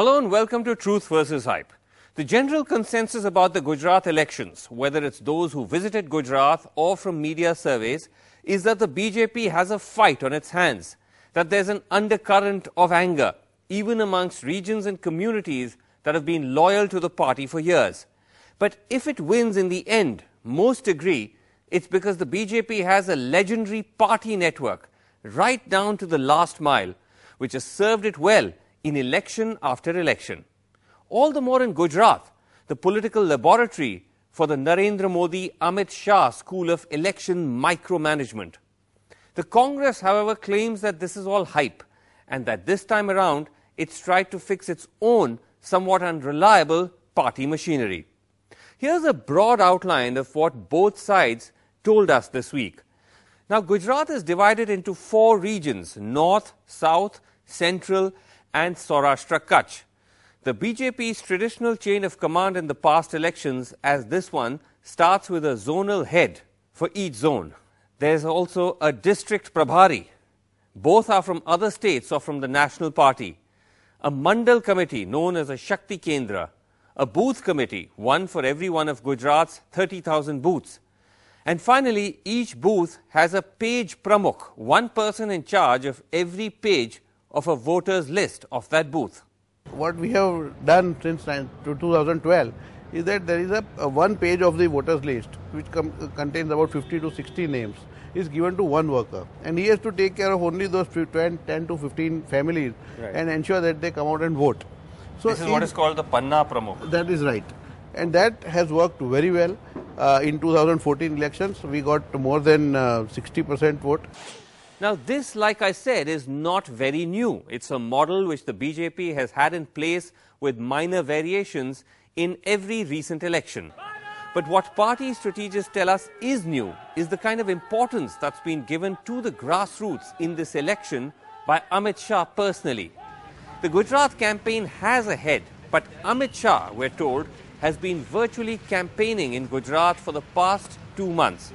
Hello and welcome to Truth versus Hype. The general consensus about the Gujarat elections, whether it's those who visited Gujarat or from media surveys, is that the BJP has a fight on its hands, that there's an undercurrent of anger, even amongst regions and communities that have been loyal to the party for years. But if it wins in the end, most agree it's because the BJP has a legendary party network right down to the last mile, which has served it well in election after election. All the more in Gujarat, the political laboratory for the Narendra Modi Amit Shah School of Election Micromanagement. The Congress, however, claims that this is all hype and that this time around it's tried to fix its own somewhat unreliable party machinery. Here's a broad outline of what both sides told us this week. Now, Gujarat is divided into four regions North, South, Central, and Saurashtra Kutch. The BJP's traditional chain of command in the past elections, as this one, starts with a zonal head for each zone. There's also a district prabhari. Both are from other states or from the national party. A mandal committee known as a Shakti Kendra. A booth committee, one for every one of Gujarat's 30,000 booths. And finally, each booth has a page pramukh, one person in charge of every page of a voter's list of that booth. What we have done since 2012 is that there is a, a one page of the voters list which com- contains about 50 to 60 names is given to one worker and he has to take care of only those 10, 10 to 15 families Right. and ensure that they come out and vote. So This is what in- is called the Panna Pramukh. that is right. And that has worked very well. Uh, in 2014 elections, we got more than uh, 60% vote. Now, this, like I said, is not very new. It's a model which the BJP has had in place with minor variations in every recent election. But what party strategists tell us is new is the kind of importance that's been given to the grassroots in this election by Amit Shah personally. The Gujarat campaign has a head, but Amit Shah, we're told, has been virtually campaigning in Gujarat for the past two months.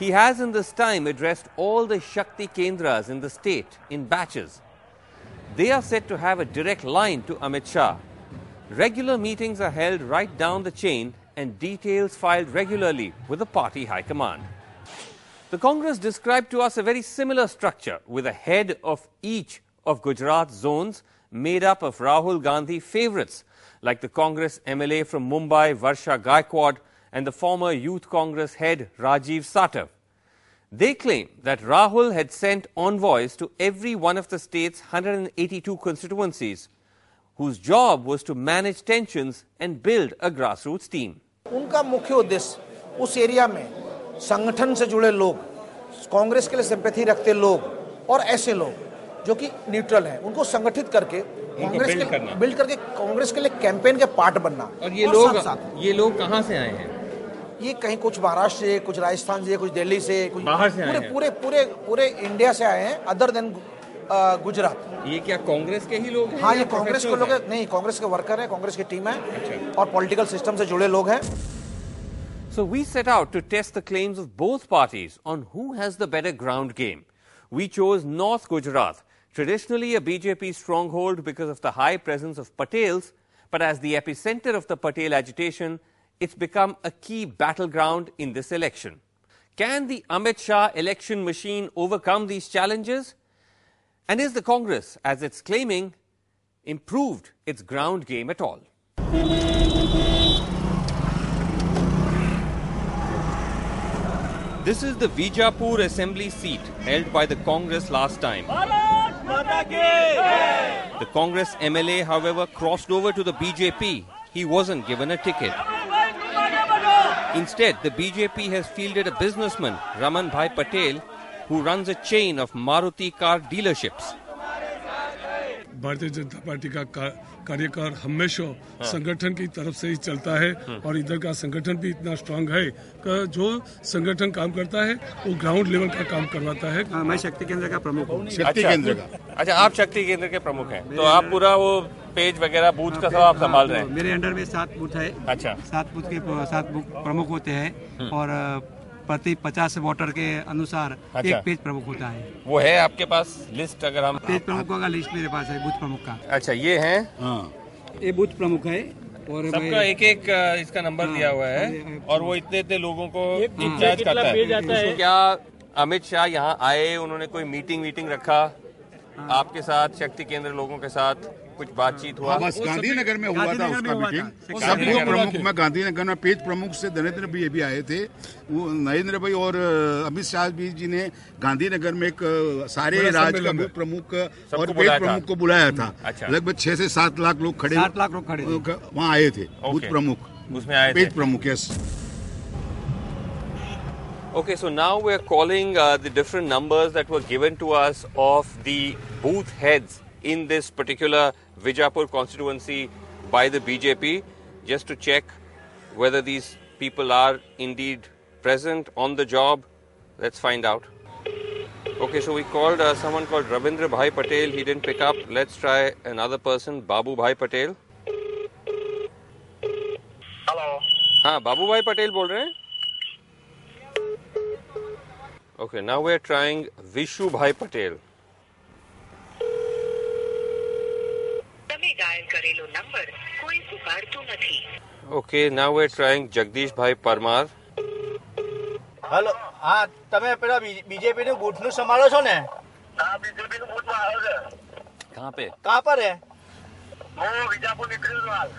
He has in this time addressed all the Shakti Kendras in the state in batches. They are said to have a direct line to Amit Shah. Regular meetings are held right down the chain and details filed regularly with the party high command. The Congress described to us a very similar structure with a head of each of Gujarat's zones made up of Rahul Gandhi favorites like the Congress MLA from Mumbai, Varsha Gaikwad, and the former Youth Congress head Rajiv Satav. They claim that Rahul had sent envoys to every one of the state's 182 constituencies, whose job was to manage tensions and build a grassroots team. उनका मुख्य उद्देश्य उस area में संगठन से जुड़े लोग कांग्रेस के लिए सिंपैथी रखते लोग और ऐसे लोग जो कि न्यूट्रल हैं उनको संगठित करके कांग्रेस build के करना। बिल्ड करके कांग्रेस के लिए कैंपेन के पार्ट बनना और ये लोग साथ साथ ये लोग कहाँ से आए हैं ये कहीं कुछ महाराष्ट्र से कुछ राजस्थान से कुछ दिल्ली से कुछ बाहर से पूरे पूरे पूरे पूरे इंडिया से आए हैं अदर देन गुजरात ये क्या कांग्रेस के ही लोग हैं हाँ ये कांग्रेस के लोग हैं? हैं नहीं कांग्रेस के वर्कर हैं कांग्रेस की टीम है अच्छा। और पॉलिटिकल सिस्टम से जुड़े लोग हैं So we set out to test the claims of both parties on who has the better ground game. We chose North Gujarat, traditionally a BJP stronghold because of the high presence of Patels, but as the epicenter of the Patel agitation, it's become a key battleground in this election. Can the Amit Shah election machine overcome these challenges? And is the Congress, as it's claiming, improved its ground game at all? This is the Vijapur assembly seat held by the Congress last time. The Congress MLA, however, crossed over to the BJP. He wasn't given a ticket. Instead, the BJP has fielded a businessman, Raman Bhai Patel, who runs a chain of Maruti car dealerships. Bharatiya Janata party का कार्यकाल हमेशा संगठन की तरफ़ से ही चलता है और इधर का संगठन भी इतना स्ट्रांग है कि जो संगठन काम करता है वो ग्राउंड लेवल का काम करवाता है हाँ, मैं शक्ति केंद्र का प्रमुख हूँ शक्ति केंद्र का अच्छा आप शक्ति केंद्र के प्रमुख हैं तो आप पूरा वो पेज वगैरह बूथ का सब आप संभाल रहे हैं? मेरे अंडर में सात बूथ है। अच्छा। सात बूथ के सात बूथ प्रमुख होते हैं और प्रति पचास वोटर के अनुसार अच्छा। एक पेज प्रमुख होता है। वो है आपके पास लिस्ट अगर हम पेज प्रमुखों का लिस्ट मेरे पास है बूथ प्रमुख का। अच्छा ये है? हाँ। ये बूथ प्रमुख है और सबका एक एक इसका नंबर हाँ, दिया हुआ है और वो इतने इतने लोगों को इंचार्ज करता है। क्या अमित शाह यहाँ आए उन्होंने कोई मीटिंग वीटिंग रखा? आपके साथ शक्ति केंद्र लोगों के साथ? कुछ बातचीत हुआ। हाँ, बस गांधीनगर में हुआ था उसका मीटिंग। सब प्रमुख में गांधीनगर में पेज प्रमुख से नरेंद्र भाई भी आए थे। वो नरेंद्र भाई और अमित शाह भी जी ने गांधीनगर में एक सारे राज्य का प्रमुख और पेज प्रमुख को बुलाया था। अच्छा। लगभग छह से सात लाख लोग खड़े सात लाख लोग खड़े वहाँ आए थे बूथ प्रमुख। उसमें आए पेज प्रमुख yes Okay, so now we're calling uh, the different numbers that were given to us of the booth heads in this particular Vijapur constituency by the BJP just to check whether these people are indeed present on the job. Let's find out. Okay, so we called uh, someone called Ravindra Bhai Patel. He didn't pick up. Let's try another person, Babu Bhai Patel. Hello हाँ बाबू भाई पटेल बोल रहे हैं okay now we are trying Vishu Bhai Patel કરેલો number કોઈ સ્વીકારતું નથી okay now we trying Jagdishbhai Parmar hello હા તમે પેલા બીજેપી નું બૂથ નું સંભાળો છો ને હા બીજેપી નું બૂથ માં આવ્યો છે કહાં પે કહાં પર હે હું વિજાપુર નીકળ્યો છું હાલ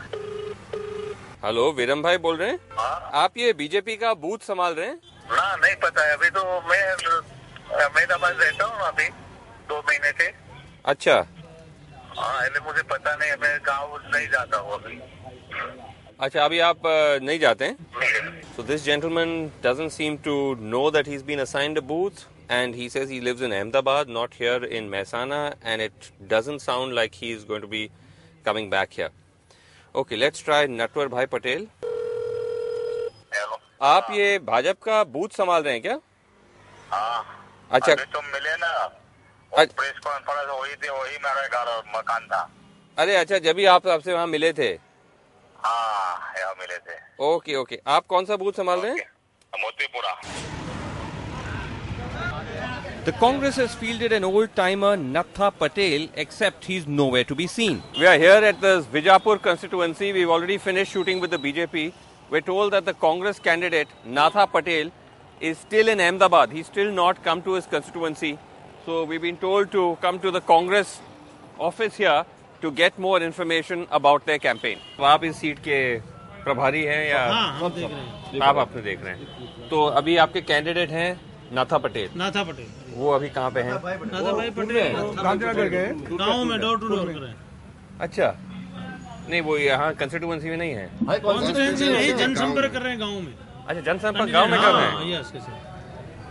हेलो वीरम भाई बोल रहे हैं हाँ? आप ये बीजेपी का बूथ संभाल रहे हैं ना नहीं पता है अभी तो मैं अहमदाबाद रहता हूँ अभी दो महीने से अच्छा हाँ मुझे पता नहीं मैं गाँव नहीं जाता हूँ अभी। अच्छा अभी आप नहीं जाते हैं? So this gentleman doesn't seem to know that he is been assigned a booth and he says he lives in Ahmedabad not here in Mehsana and it doesn't sound like he is going to be coming back here okay let's try Natwar bhai Patel आप ये भाजपा का booth संभाल रहे हैं क्या? हाँ। अच्छा। तुम तो मिले ना। प्रेस कॉन्फ्रेंस हुई थी वही मेरा घर और मकान था अरे अच्छा जब भी आप आपसे वहाँ मिले थे हाँ यहाँ मिले थे ओके ओके आप कौन सा बूथ संभाल रहे हैं Motipura The Congress has fielded an old timer, Natha Patel, except he's nowhere to be seen. We are here at the Vijapur constituency. We've already finished shooting with the BJP. We're told that the Congress candidate, Natha Patel, is still in Ahmedabad. He's still not come to his constituency. So we've been told to come to the Congress office here to get more information about their campaign. तो आप इस seat के प्रभारी हैं या हम देख रहे हैं। आप अपने देख रहे हैं। तो अभी आपके कैंडिडेट हैं नाथा पटेल। नाथा पटेल। वो अभी कहाँ पे हैं? नाथा भाई पटेल। गांधीनगर गए गाँव में डोर टू डोर कर रहे हैं। अच्छा। नहीं वो यहाँ कंस्टिट्यूंसी में नहीं है। कॉन्स्टिट्यूंसी नहीं जनसंपर्क कर रहे हैं गाँव में। अच्छा जनसंपर्क गाँव में कर रहे हैं? यस यस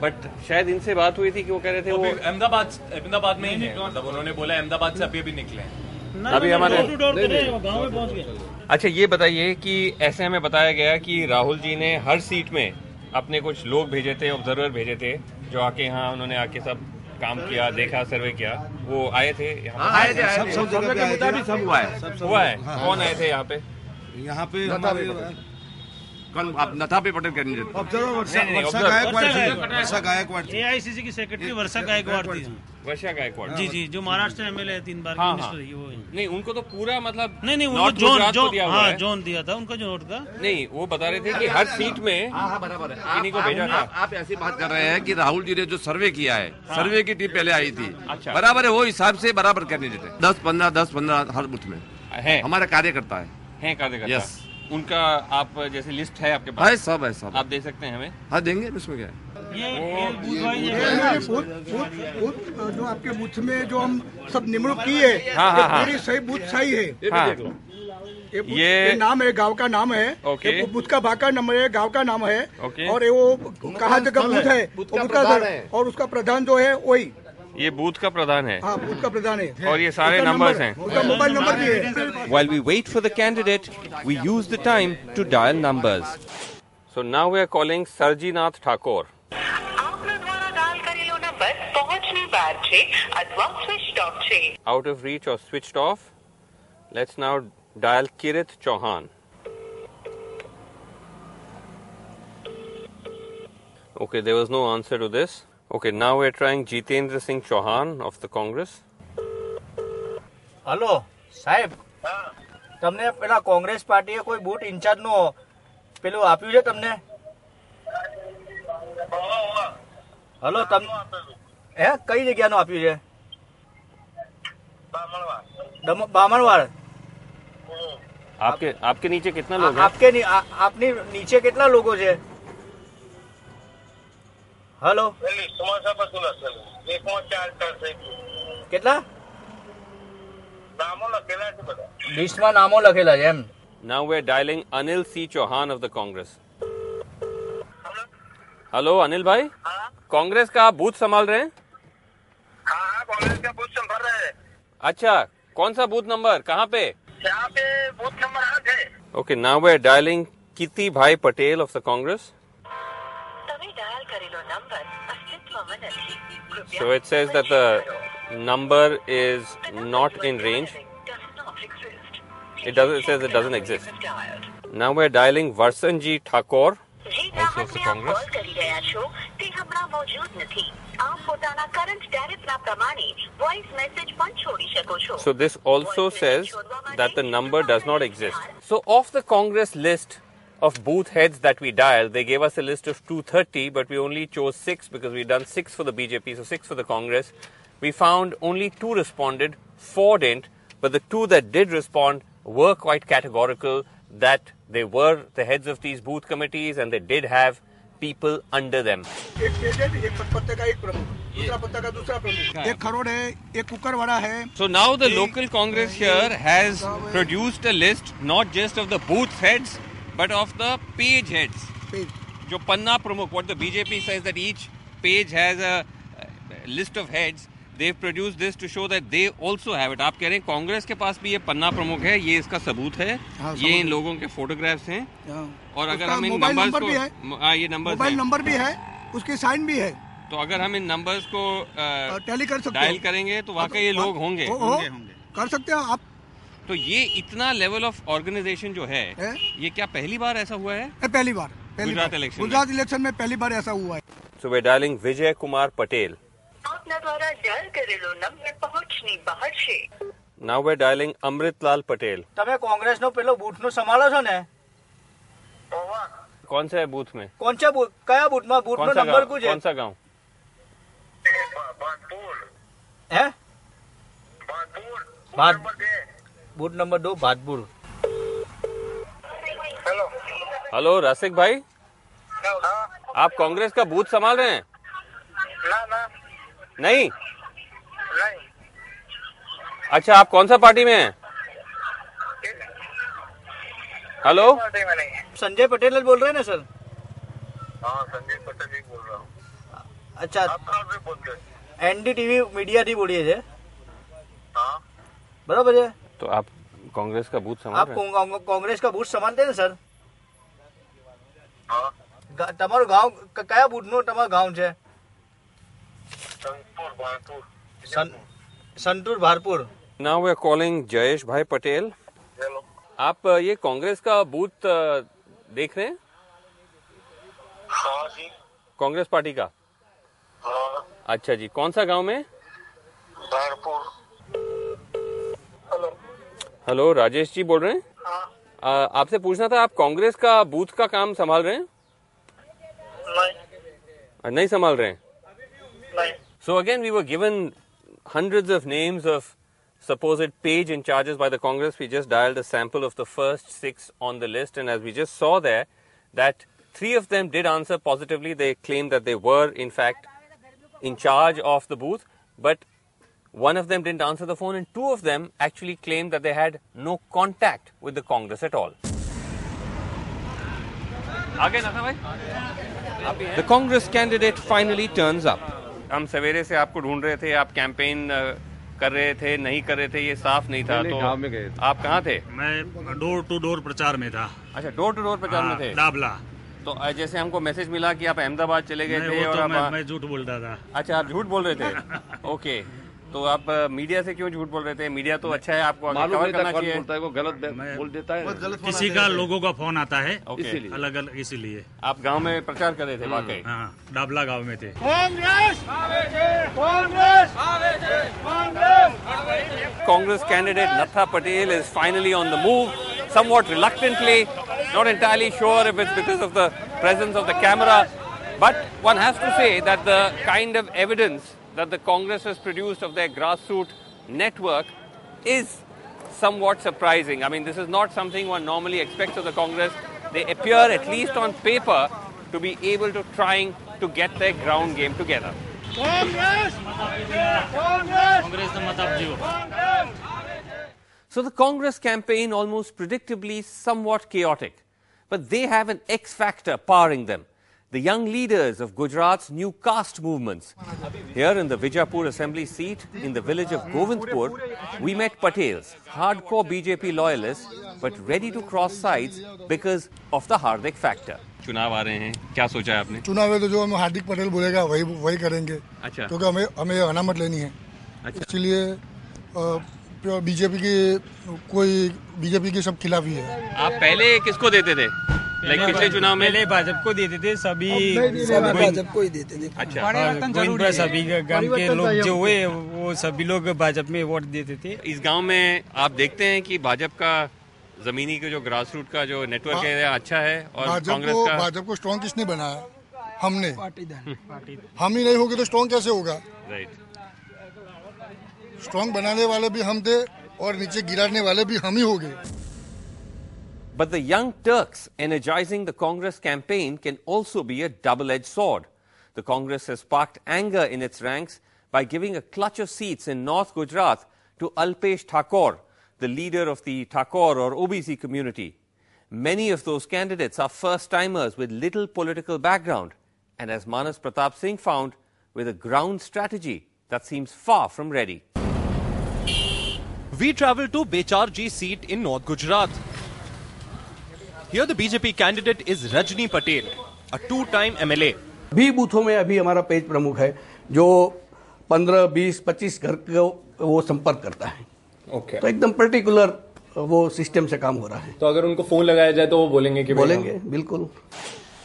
बट शायद इनसे बात हुई थी कि वो कह रहे थे वो अहमदाबाद अहमदाबाद में ही है मतलब उन्होंने बोला अहमदाबाद से अभी अभी निकले अभी हमारे- डोर टू डोर कर रहे हैं वो गाँव में पहुँच गए। अच्छा ये बताइए कि ऐसे हमें बताया गया कि राहुल जी ने हर सीट में अपने कुछ लोग भेजे थे ऑब्जर्वर भेजे थे जो आके यहाँ उन्होंने आके सब काम किया देखा सर्वे किया। वो आए थे यहाँ आए थे सब सब जगह के मुताबिक हुआ है। पे? हुआ है? कौन आए थे यहाँ पे? यहाँ पे आप नथा पे पटेल करनी ऑब्जर्वर वर्षा गायकवाड़ एआईसीसी की सेक्रेटरी वर्षा गायकवाड़ थी। वर्षा गायकवाड़। जी जी जो महाराष्ट्र एमएलए है तीन बार हाँ, मिनिस्टर हाँ। वो नहीं उनको तो पूरा मतलब नहीं नहीं उनको जोन जो दिया हुआ हाँ जोन दिया था उनका जो नोट था नहीं वो बता रहे थे कि हर सीट में हाँ हाँ बराबर है। को आप- भेजा था। आप, ऐसी बात कर रहे हैं कि राहुल जी ने जो सर्वे किया है सर्वे की टीम पहले आई थी। अच्छा। बराबर है वो हिसाब से बराबर करने देते दस पंद्रह दस पंद्रह हर बुथ में। है। हमारा कार्यकर्ता है। कार्यकर्ता. उनका आप जैसे लिस्ट है आपके पास? है सब है सब। आप दे सकते हैं हमें? हाँ देंगे इसमें क्या है? ये ये बूथ बूथ जो आपके बूथ में जो हम सब निमणूक की है हाँ, हाँ, हाँ। सही बूथ सही है। हाँ। ये ये- ये नाम है गाँव का नाम है। ओके। ये बूथ का भाका नंबर है गाँव का नाम है। ओके। और ये वो कहाँ जगह बूथ है। और उसका प्रधान जो है वही। While we wait for the candidate, we use the time to dial numbers. So now we are calling Sarjinath Thakur. Out of reach or switched off, let's now dial Kirit Chauhan. Okay, there was no answer to this. Okay, now we're trying Jitendra Singh Chauhan of the Congress. Hello સાહેબ તમને પેલા કોંગ્રેસ પાર્ટીએ કોઈ booth in charge નું પેલું આપ્યું છે તમને હલો તમ હે કઈ જગ્યાનું આપ્યું છે દમ- બામણવાડ आपके आपके नीचे कितना लोग हैं આપકે ની- આ- આપની નીચે કેટલા લોકો છે હલો કેટલા લિસ્ટમાં નામો લખેલા છે એમ Now we're dialing Anil C. Chauhan of the Congress. Hello Anil Bhai Congress का आप बूथ संभाल रहे हैं हाँ कांग्रेस का बूथ संभाल रहे हैं अच्छा कौन सा बूथ नंबर कहाँ पे यहाँ पे बूथ नंबर आठ है okay now we're dialing Kiti Bhai Patel of the Congress. So it says that the number is not in range. It doesn't. It says it doesn't exist. Now we're dialing Varsanji Thakur. Also of the Congress. So this also says that the number does not exist. So off the Congress list of booth heads that we dialed, they gave us a list of 230, but we only chose six because we'd done six for the BJP, so six for the Congress. We found only two responded, four didn't, but the two that did respond were quite categorical that they were the heads of these booth committees and they did have people under them. एक pageant एक पत्ते का एक प्रमुख दूसरा पत्ता का दूसरा प्रमुख एक खरोड़ है एक कुकर वाला है So now the local Congress here has produced a list not just of the booth heads but of the page heads. जो पन्ना प्रमुख, what the BJP says that each page has a list of heads. They've produced this to show that they also have it. आप कह रहे हैं कांग्रेस के पास भी ये पन्ना प्रमुख है, ये इसका सबूत है, हाँ, ये इन है। लोगों के फोटोग्राफ्स हैं हाँ। और अगर हम इन नंबर्स नंबर भी को है। हाँ ये नंबर्स मोबाइल नंबर भी है उसकी साइन भी है तो अगर हम इन नंबर्स को टैली कर सकते डायल करेंगे तो वाकई ये लोग होंगे हो- हो, कर सकते हैं आप तो ये इतना लेवल ऑफ ऑर्गेनाइजेशन जो है है? ये क्या पहली बार ऐसा हुआ है ये पहली बार पहली गुजरात बार। इलेक्शन में। गुजरात इलेक्शन में पहली बार ऐसा हुआ है So we're dialing Vijay Kumar Patel. આપના દ્વારા ડાયલ કરેલો નંબર પહોંચની બહાર છે Now we're dialing Amrit Lal Patel. તમે કોંગ્રેસનો પેલો બૂથનું સંભાળો છો ને कौन सा है बूथ में કોણ છે બૂથ કયા બૂથમાં कौन બૂથનો सा નંબર गांव શું છે कौन सा गांव હે ભાત બૂથ નંબર દો ભાતપુર हेलो रसिक भाई आप कांग्रेस का बूथ संभाल रहे हैं नहीं अच्छा आप कौन सा पार्टी में हैं हेलो સંજય પટેલ જ બોલ रहे हैं ना सर हाँ संजय पटेल ही बोल रहा हूँ અચ્છા आप कहाँ से बोलते हैं એનડીટીવી મીડિયાથી બોલીએ છે हाँ બરાબર છે तो आप कांग्रेस का बूथ समान आप कांग्रेस का बूथ संभालते सर? हाँ। तमारो गाँव क्या बूथ नो તમારું गाँव છે Santur Bharpur. Now we are calling Jayesh bhai Patel आप ये कांग्रेस का बूथ देख रहे हैं? हाँ जी। कांग्रेस पार्टी का? हाँ। अच्छा जी कौन सा गाँव में? भारपुर। हेलो। हेलो राजेश जी बोल रहे हैं? हाँ। आपसे पूछना था आप कांग्रेस का बूथ का काम संभाल रहे हैं? नहीं। संभाल रहे so again we were given hundred of names of supposed page in charges by the Congress we just dial the sample of the first six on the list and as we just saw that three of them did answer positively they claim that they were in fact in charge of the booth but one of them didn't answer the phone, and two of them actually claimed that they had no contact with the Congress at all. आगे ना था भाई। The Congress candidate finally turns up. हम सवेरे से आपको ढूंढ रहे थे आप कैंपेन कर रहे थे नहीं कर रहे थे ये साफ़ नहीं था तो में गए आप कहाँ थे? मैं डोर टू डोर प्रचार में था। अच्छा डोर टू डोर प्रचार में हाँ, थे। डाबला। तो जैसे हमको मैसेज मिला कि आप अहमदाबाद चले गए थे वो और तो आप मैं, मैं झूठ बोल रहा था। अच्छा आप झूठ बोल रहे थे? ओके तो आप मीडिया से क्यों झूठ बोल रहे थे मीडिया तो अच्छा है आपको मालूम करना चाहिए बोलता है वो गलत बोल देता है किसी का लोगों का फ़ोन आता है इसीलिए। अलग अलग इसीलिए आप गाँव में प्रचार कर रहे थे वाकई हाँ डाबला गाँव में थे Congress Congress Congress Congress candidate Natha Patel is finally on the move, somewhat reluctantly. Not entirely sure if it's because of the presence of the camera, but one has to say that the kind of evidence that the Congress has produced of their grassroots network is somewhat surprising. I mean, this is not something one normally expects of the Congress. They appear, at least on paper, to be able to trying to get their ground game together. Congress! Congress! Congress! So the Congress campaign, almost predictably, somewhat chaotic. But they have an X factor powering them The young leaders of Gujarat's new caste movements. Here in the Vijapur assembly seat in the village of Govindpur, we met Patels, hardcore BJP loyalists, but ready to cross sides because of the Hardik factor. चुनाव आ रहे हैं क्या सोचा है आपने चुनाव है तो जो हमें हार्दिक पटेल बोलेगा वही वही करेंगे अच्छा क्योंकि हमें हमें अनामत लेनी है अच्छा इसलिए बीजेपी की कोई बीजेपी के सब खिलाफ ही है आप पहले किसको देते थे लाइक पिछले चुनाव में पहले भाजपा को देते थे सभी भाजपा को ही देते थे। अच्छा सभी गाँव के लोग जो हुए वो सभी लोग भाजपा में वोट देते थे। इस गाँव में आप देखते हैं कि भाजपा का जमीनी के जो ग्रास रूट का जो नेटवर्क है। अच्छा है और कांग्रेस का भाजपा को स्ट्रॉन्ग किसने बनाया? हमने। हम ही नहीं होगी तो स्ट्रॉन्ग कैसे होगा? राइट स्ट्रॉन्ग बनाने वाले भी हम थे और नीचे गिराने वाले भी हम ही हो गए But the young Turks energizing the Congress campaign can also be a double edged sword. The Congress has sparked anger in its ranks by giving a clutch of seats in North Gujarat to Alpesh Thakor, the leader of the Thakor or OBC community. Many of those candidates are first timers with little political background, and as Manas Pratap Singh found, with a ground strategy that seems far from ready. We travel to Becharji seat in North Gujarat. Here the BJP candidate is Rajni Patel, a two-time MLA. भी बूथों में अभी हमारा page प्रमुख है जो 15, 20, 25 घर को वो संपर्क करता है ओके तो एकदम पर्टिकुलर वो सिस्टम से काम हो रहा है तो अगर उनको फ़ोन लगाया जाए तो वो बोलेंगे कि बोलेंगे बिल्कुल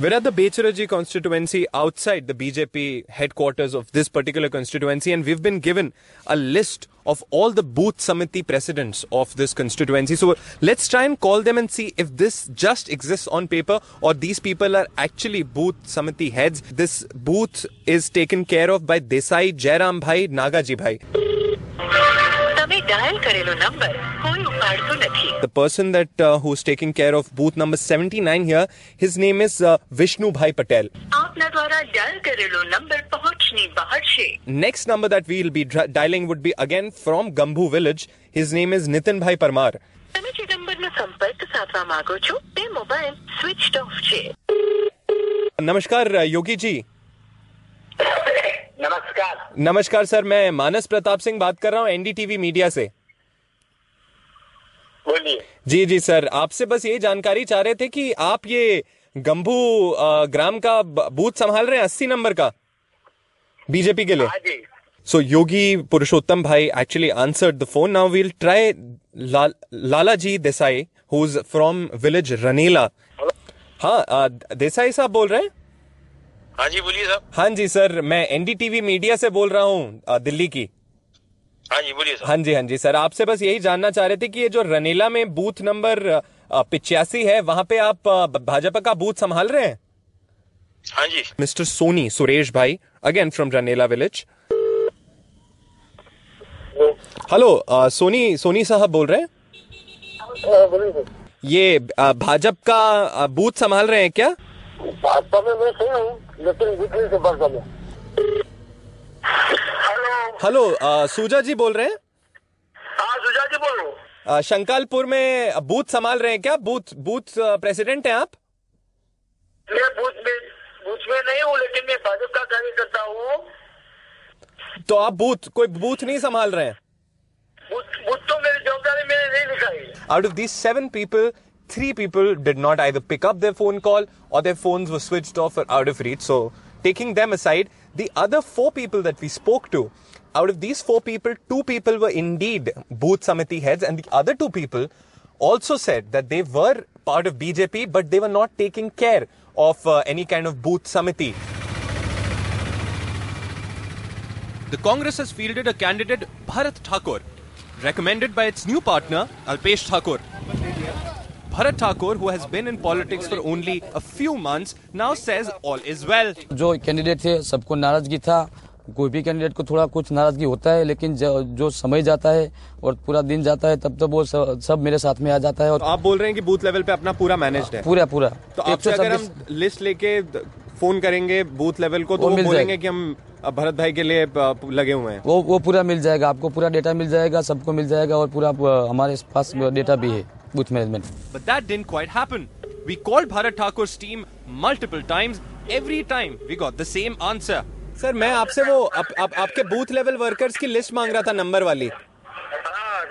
We're at the Becharaji constituency outside the BJP headquarters of this particular constituency, and we've been given a list of all the booth samiti presidents of this constituency. So let's try and call them and see if this just exists on paper or these people are actually booth samiti heads. This booth is taken care of by Desai Jairam Bhai Nagaji Bhai. Dial કરેલો number કોઈ ઉપાડતો નથી the person that who is taking care of booth number 79 here his name is Vishnubhai Patel આપના દ્વારા dial કરેલો number પહોંચની બહાર છે next number that we will be dialing would be again from Gambhu village his name is Nitinbhai Parmar તમે જે નંબરનો સંપર્ક સાધવા માંગો છો તે મોબાઈલ સ્વિચ ઓફ છે નમસ્કાર યોગીજી नमस्कार। नमस्कार सर मैं मानस प्रताप सिंह बात कर रहा हूँ एनडीटीवी मीडिया से। बोलिए। जी जी सर आपसे बस ये जानकारी चाह रहे थे कि आप ये गंभू ग्राम का बूथ संभाल रहे हैं अस्सी नंबर का बीजेपी के लिए। हाँ जी। So Yogi Purushottam Bhai actually answered the phone. Now we'll try La- Lalaji Desai, who's from village Ranela. हाँ देसाई साहब बोल रहे हैं? हाँ जी बोलिए साहब। हाँ जी सर मैं एनडीटीवी मीडिया से बोल रहा हूँ दिल्ली की। हाँ जी बोलिए हाँ जी हाँ जी सर आपसे बस यही जानना चाह रहे थे कि ये जो रनेला में बूथ नंबर पिचासी है वहाँ पे आप भाजपा का बूथ संभाल रहे हैं? हाँ जी। Mister Soni Suresh bhai again from Ranela village. Hello Soni Soni साहब बोल रहे हैं? ये भाजपा का बूथ संभाल रहे हैं क्या? भाजपा में मैं सही हूँ लेकिन बीजेपी से में हेलो। अ, सूजा जी बोल रहे हैं? हाँ सुजा जी बोलो। शंकालपुर में बूथ संभाल रहे हैं क्या? बूथ बूथ प्रेसिडेंट हैं आप? मैं बूथ में बूथ में नहीं हूँ लेकिन मैं भाजपा का कार्यकर्ता हूँ। तो आप बूथ कोई बूथ नहीं संभाल रहे हैं? बूथ बूथ तो मेरी जवाबदारी मैंने नहीं लिखाई out of these seven people, three people did not either pick up their phone call or their phones were switched off or out of reach. So, taking them aside, the other four people that we spoke to, out of these four people, two people were indeed booth samiti heads, and the other two people also said that they were part of BJP, but they were not taking care of uh, any kind of booth samiti. The Congress has fielded a candidate, Bharat Thakur, recommended by its new partner, Alpesh Thakur. Bharat Thakur, who has been in politics for only a few months, now says all is well. जो candidate थे सबको नाराज़गी था। कोई भी candidate को थोड़ा कुछ नाराज़गी होता है लेकिन जो, जो समय जाता है और पूरा दिन जाता है तब तब वो सब, सब मेरे साथ में आ जाता है और आप बोल रहे हैं कि बूथ लेवल पे अपना पूरा मैनेज्ड है। पूरा पूरा। तो आपसे अगर हम लिस्ट लेके फ़ोन करेंगे बूथ लेवल को तो वो वो मिल बोलेंगे जाएगा। कि हम भरत भाई के लिए लगे हुए हैं। वो वो पूरा मिल जाएगा आपको पूरा डेटा मिल जाएगा सबको मिल जाएगा और पूरा हमारे पास डेटा भी है। booth management. But that didn't quite happen. We called Bharat Thakur's team multiple times. Every time we got the same answer. Sir मैं आपसे वो आप, आप, आपके बूथ लेवल वर्कर्स की लिस्ट मांग रहा था नंबर वाली हाँ,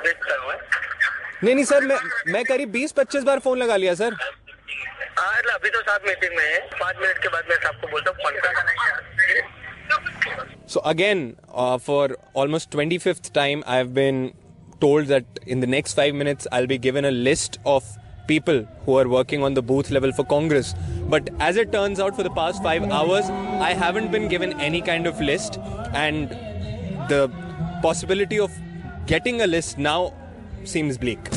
नहीं नहीं सर मैं मैं करीब बीस पच्चीस बार फ़ोन लगा लिया सर हाँ, अभी तो साथ मीटिंग में है मिनट के बाद मैं आपको बोलता हूँ so again for almost twenty fifth time I have been told that in the next five minutes I'll be given a list of people who are working on the booth level for Congress. But as it turns out, for the past five hours, I haven't been given any kind of list, and the possibility of getting a list now seems bleak.